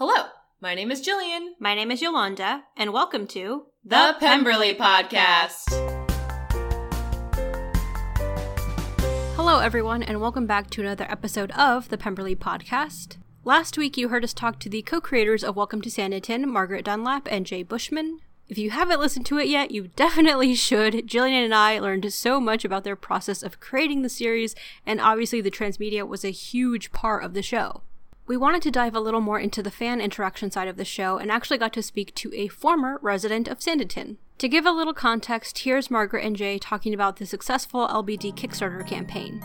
Hello, my name is Jillian. My name is Yolanda, and welcome to The Pemberley Podcast. Hello, everyone, and welcome back to another episode of the Pemberley Podcast. Last week, you heard us talk to the co creators of Welcome to Sanditon, Margaret Dunlap and Jay Bushman. If you haven't listened to it yet, you definitely should. Jillian and I learned so much about their process of creating the series, and obviously, the transmedia was a huge part of the show. We wanted to dive a little more into the fan interaction side of the show and actually got to speak to a former resident of Sanditon. To give a little context, here's Margaret and Jay talking about the successful LBD Kickstarter campaign.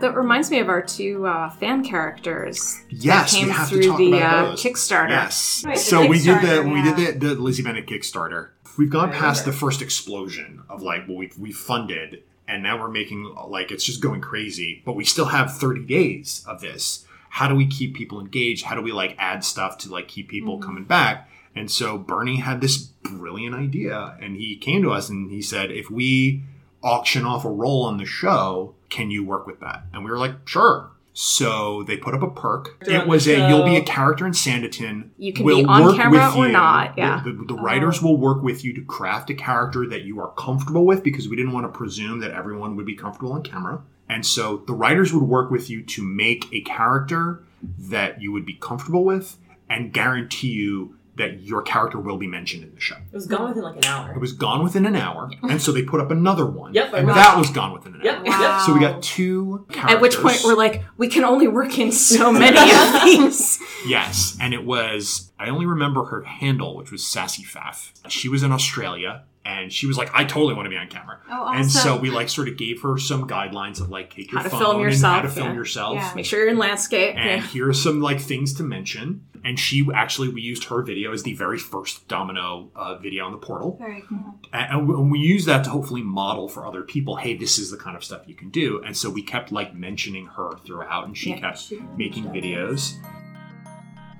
That reminds me of our two uh, fan characters. Yes, that came we have through to talk the about uh, those. Kickstarter. Yes. Right, the so we did the Kickstarter, when we did the, the Lizzie Bennet Kickstarter. We've gone I past the first explosion of like what we we funded, and now we're making like it's just going crazy. But we still have 30 days of this. How do we keep people engaged? How do we like add stuff to like keep people Mm-hmm. coming back? And so Bernie had this brilliant idea, and he came to us and he said, if we auction off a role on the show, can you work with that? And we were like, sure. So they put up a perk. It was a you'll be a character in Sanditon. You can We'll be on camera or you. not, yeah. The, the writers uh-huh. will work with you to craft a character that you are comfortable with because we didn't want to presume that everyone would be comfortable on camera. And so the writers would work with you to make a character that you would be comfortable with and guarantee you that your character will be mentioned in the show. It was gone within like an hour. It was gone within an hour, and so they put up another one. Yep, and remember. that was gone within an Yep, hour. yep. So we got two characters. At which point we're like, we can only work in so many of these. Yes, and it was. I only remember her handle, which was Sassy Faff. She was in Australia, and she was like, "I totally want to be on camera." Oh, awesome. And so we like sort of gave her some guidelines of like take your How to phone film yourself, and how to film yeah. yourself. Yeah. Make sure you're in landscape. And Yeah. here are some like things to mention. And she actually we used her video as the very first Domino uh, video on the portal. Very cool. And, and we- use that to hopefully model for other people. Hey, this is the kind of stuff you can do. And so we kept like mentioning her throughout, and she Yeah, kept making videos.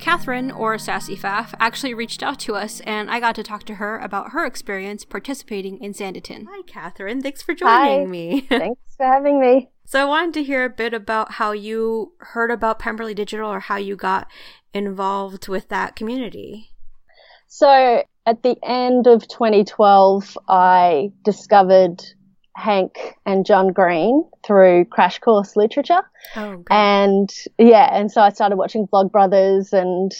Cathryn, or Sassy Faff, actually reached out to us, and I got to talk to her about her experience participating in Sanditon. Hi, Cathryn. Thanks for joining Hi. me. Thanks for having me. so, I wanted to hear a bit about how you heard about Pemberley Digital or how you got involved with that community. So, at the end of 2012, I discovered Hank and John Green through Crash Course Literature. Oh. And yeah, and so I started watching Vlogbrothers and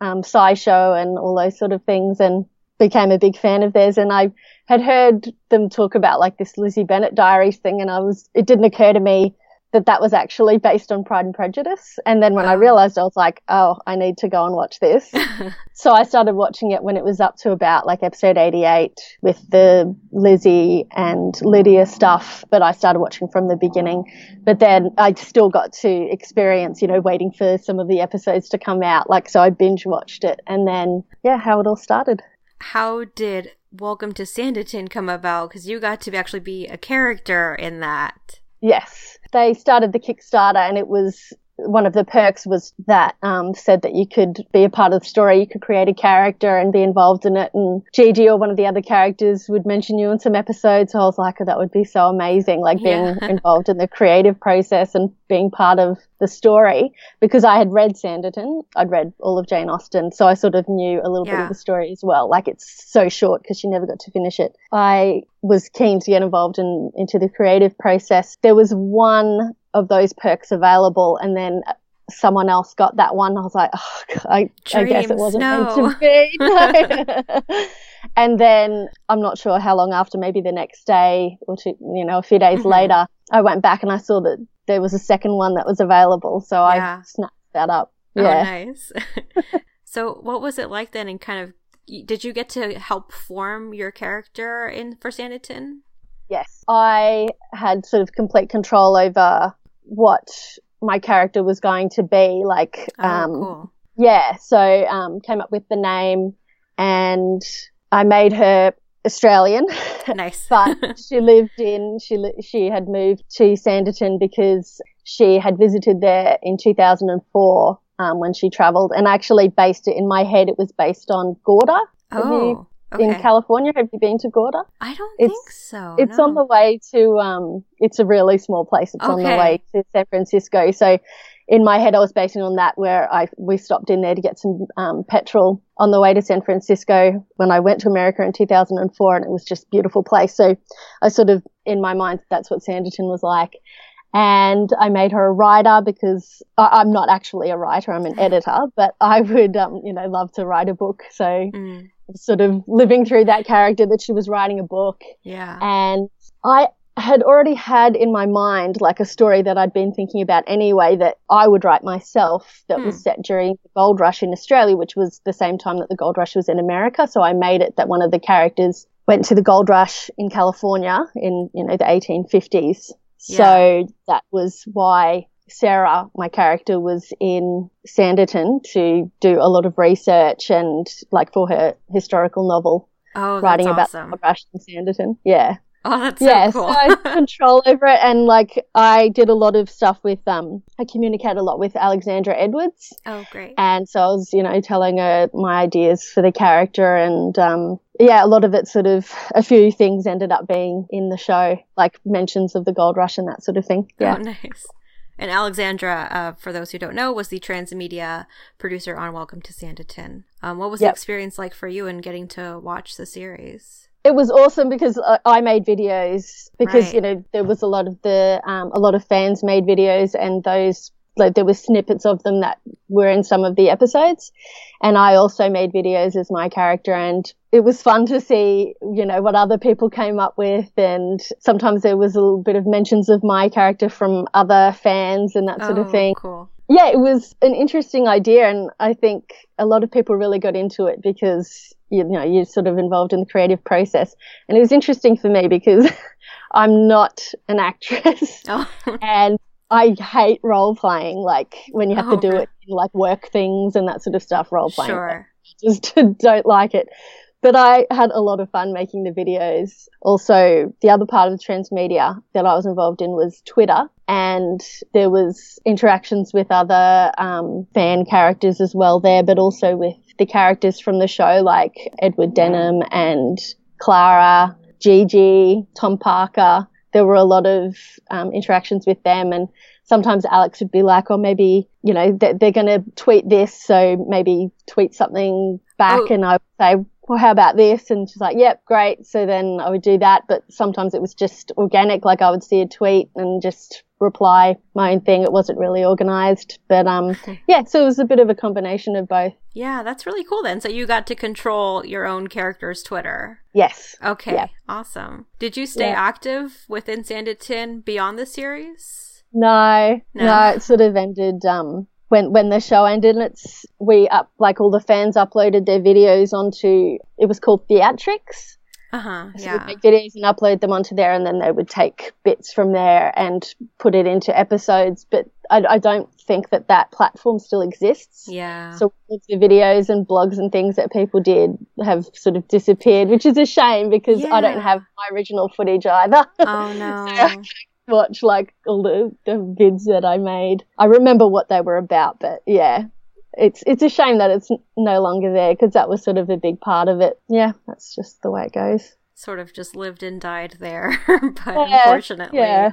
um, SciShow and all those sort of things and became a big fan of theirs. And I had heard them talk about like this Lizzie Bennet Diaries thing, and I was, it didn't occur to me that that was actually based on Pride and Prejudice. And then when I oh. realized, I was like, oh, I need to go and watch this. so I started watching it when it was up to about like episode 88 with the Lizzie and Lydia stuff. But I started watching from the beginning. But then I still got to experience, you know, waiting for some of the episodes to come out. Like, so I binge watched it and then, yeah, how it all started. how did Welcome to Sanditon come about? Because you got to actually be a character in that. Yes. They started the Kickstarter and it was one of the perks was that um, said that you could be a part of the story, you could create a character and be involved in it. And Gigi or one of the other characters would mention you in some episodes. So I was like, oh, that would be so amazing, like being Yeah. involved in the creative process and being part of the story. Because I had read Sanditon, I'd read all of Jane Austen, so I sort of knew a little bit of the story as well. Like it's so short because she never got to finish it. I was keen to get involved in into the creative process. There was one of those perks available, and then someone else got that one. I was like, oh, I, I guess it wasn't no. meant to be. And then I'm not sure how long after, maybe the next day or two, you know, a few days Mhm. later, I went back and I saw that there was a second one that was available, so Yeah. I snapped that up. Oh, Yeah. nice. so, what was it like then? And kind of, did you get to help form your character in for Sanditon? Yes. I had sort of complete control over what my character was going to be. Like, Oh, um, cool. yeah, so um, came up with the name and I made her Australian, Nice. but she lived in, she, li- she had moved to Sanditon because she had visited there in 2004 um, when she traveled and I actually based it in my head. It was based on Gorda oh, okay. in California. Have you been to Gorda? I don't It's- think so. It's no. on the way to, um, it's a really small place. It's on the way to San Francisco. So in my head, I was basing on that where I we stopped in there to get some um, petrol on the way to San Francisco when I went to America in 2004, and it was just a beautiful place. So I sort of in my mind that's what Sanditon was like. And I made her a writer because I, am not actually a writer; I'm an editor. But I would, um, you know, love to write a book. So mm. Sort of living through that character that she was writing a book. Yeah. And I had already had in my mind like a story that I'd been thinking about anyway that I would write myself that was hmm. set during the gold rush in Australia, which was the same time that the gold rush was in America. So I made it that one of the characters went to the gold rush in California in, you know, the 1850s. Yeah. So that was why Sarah, my character, was in Sanditon to do a lot of research and like for her historical novel. Oh, writing awesome. about the rush in Sanditon. Yeah. Oh, that's yeah, so cool. so I control over it, and like I did a lot of stuff with um, I communicate a lot with Alexandra Edwards. Oh, great! And so I was, you know, telling her my ideas for the character, and um, yeah, a lot of it sort of a few things ended up being in the show, like mentions of the gold rush and that sort of thing. Yeah, oh, nice. And Alexandra, uh, for those who don't know, was the transmedia producer on Welcome to Sanditon. Um, what was yep. the experience like for you in getting to watch the series? it was awesome because I made videos because right. you know there was a lot of the um, a lot of fans made videos and those like there were snippets of them that were in some of the episodes. And I also made videos as my character and it was fun to see you know what other people came up with. And sometimes there was a little bit of mentions of my character from other fans and that sort oh, of thing. cool. Yeah it was an interesting idea and I think a lot of people really got into it because you know you're sort of involved in the creative process. And it was interesting for me because i'm not an actress. Oh. and i hate role playing like when you have oh, to do it like work things and that sort of stuff role playing sure. just don't like it but I had a lot of fun making the videos. Also, the other part of the transmedia that I was involved in was Twitter, and there was interactions with other um, fan characters as well there, but also with the characters from the show, like Edward Denham and Clara, Gigi, Tom Parker. There were a lot of um, interactions with them, and sometimes Alex would be like, "Oh, maybe you know they're, they're going to tweet this, so maybe tweet something back," oh. and I would say, well, how about this? And she's like, yep, great. So then I would do that. But sometimes it was just organic. Like I would see a tweet and just reply my own thing. It wasn't really organized. But um, yeah, so it was a bit of a combination of both. Yeah, that's really cool then. So you got to control your own character's Twitter. Yes. Okay. Yeah. Awesome. Did you stay yeah. active within Sanditon beyond the series? No, no, no, it sort of ended um when when the show ended it's we up like all the fans uploaded their videos onto it was called theatrics uh-huh so yeah. make videos and upload them onto there and then they would take bits from there and put it into episodes but i, I don't think that that platform still exists yeah so the videos and blogs and things that people did have sort of disappeared which is a shame because yeah. i don't have my original footage either oh no so watch like all the, the vids that I made. I remember what they were about, but yeah, it's it's a shame that it's no longer there because that was sort of a big part of it. Yeah, that's just the way it goes. Sort of just lived and died there, but yeah, unfortunately. Yeah.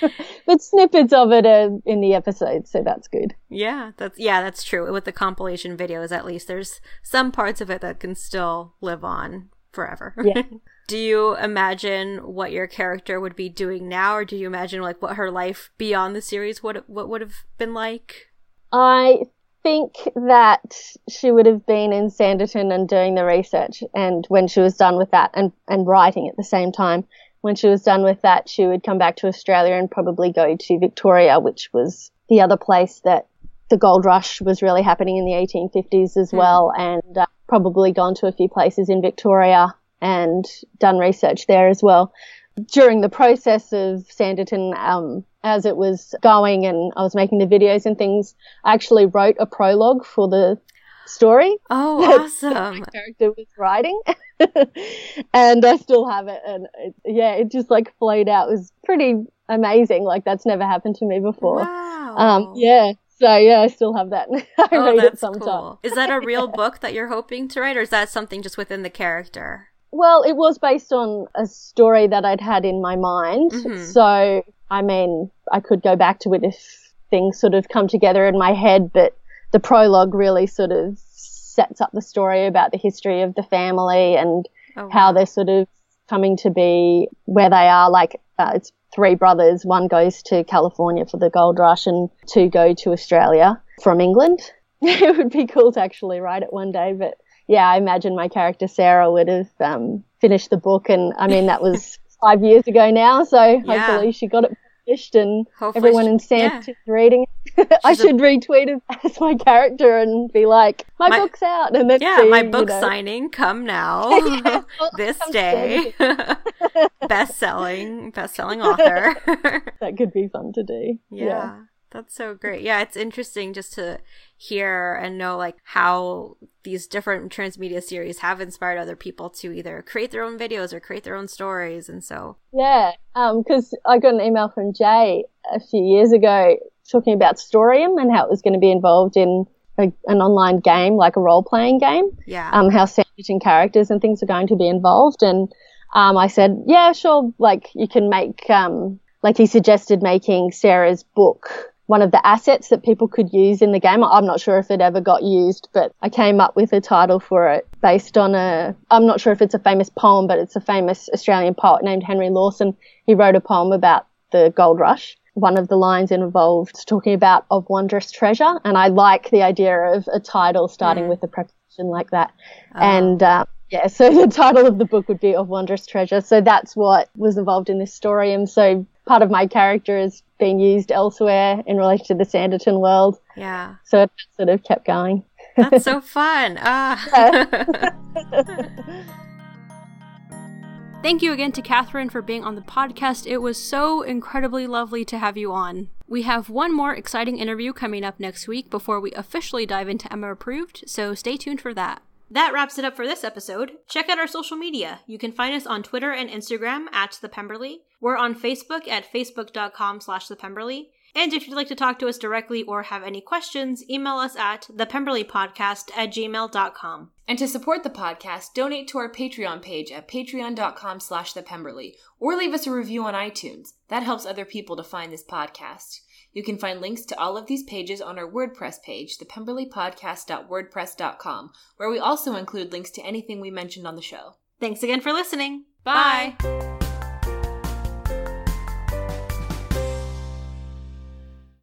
but snippets of it are in the episode, so that's good. Yeah, that's yeah, that's true. With the compilation videos, at least there's some parts of it that can still live on forever. Yeah. do you imagine what your character would be doing now or do you imagine like what her life beyond the series would what would have been like i think that she would have been in sanditon and doing the research and when she was done with that and, and writing at the same time when she was done with that she would come back to australia and probably go to victoria which was the other place that the gold rush was really happening in the 1850s as mm. well and uh, probably gone to a few places in victoria and done research there as well. During the process of Sanditon, um, as it was going and I was making the videos and things, I actually wrote a prologue for the story. Oh, awesome! my character was writing, and I still have it. And it, yeah, it just like flowed out. It was pretty amazing. Like that's never happened to me before. Wow. Um, yeah. So yeah, I still have that. I oh, read it sometimes. Cool. Is that a real book that you're hoping to write, or is that something just within the character? Well, it was based on a story that I'd had in my mind. Mm-hmm. So, I mean, I could go back to it if things sort of come together in my head. But the prologue really sort of sets up the story about the history of the family and Oh, how they're sort of coming to be where they are. Like uh, it's three brothers. One goes to California for the gold rush, and two go to Australia from England. it would be cool to actually write it one day, but yeah, I imagine my character Sarah would have um, finished the book, and I mean that was five years ago now, so Yeah. hopefully she got it finished and Hopefully everyone she- in Sanditon's reading it. I She's a- should retweet it as my character and be like, my, My- book's out, and then Yeah, see, my you book know. signing come now. Yeah, well, this day. best selling, best selling author. That could be fun to do. yeah. That's so great. Yeah, it's interesting just to hear and know like how these different transmedia series have inspired other people to either create their own videos or create their own stories. And so, Yeah, because I got an email from Jay a few years ago talking about Storium and how it was going to be involved in a, an online game, like a role playing game, yeah. um, how Sanditon characters and things are going to be involved. And um, I said, yeah, sure, like you can make, um, like he suggested making Sarah's book one of the assets that people could use in the game. I'm not sure if it ever got used, but I came up with a title for it based on a, I'm not sure if it's a famous poem, but it's a famous Australian poet named Henry Lawson. He wrote a poem about the gold rush. One of the lines involved talking about of wondrous treasure. And I like the idea of a title starting Mm. with a preposition like that. Oh. And, uh, yeah, so the title of the book would be Of Wondrous Treasure. So that's what was involved in this story. And so part of my character has been used elsewhere in relation to the Sanditon world. yeah. So it sort of kept going. That's so fun. Ah. Thank you again to Cathryn for being on the podcast. It was so incredibly lovely to have you on. We have one more exciting interview coming up next week before we officially dive into Emma Approved, so stay tuned for that. That wraps it up for this episode. Check out our social media. You can find us on Twitter and Instagram at The Pemberley. We're on Facebook at facebook.com slash The Pemberley. And if you'd like to talk to us directly or have any questions, email us at thepemberleypodcast at gmail.com. And to support the podcast, donate to our Patreon page at patreon.com slash the Pemberley, or leave us a review on iTunes. That helps other people to find this podcast. You can find links to all of these pages on our WordPress page, thepemberleypodcast.wordpress.com, where we also include links to anything we mentioned on the show. Thanks again for listening. Bye. Bye.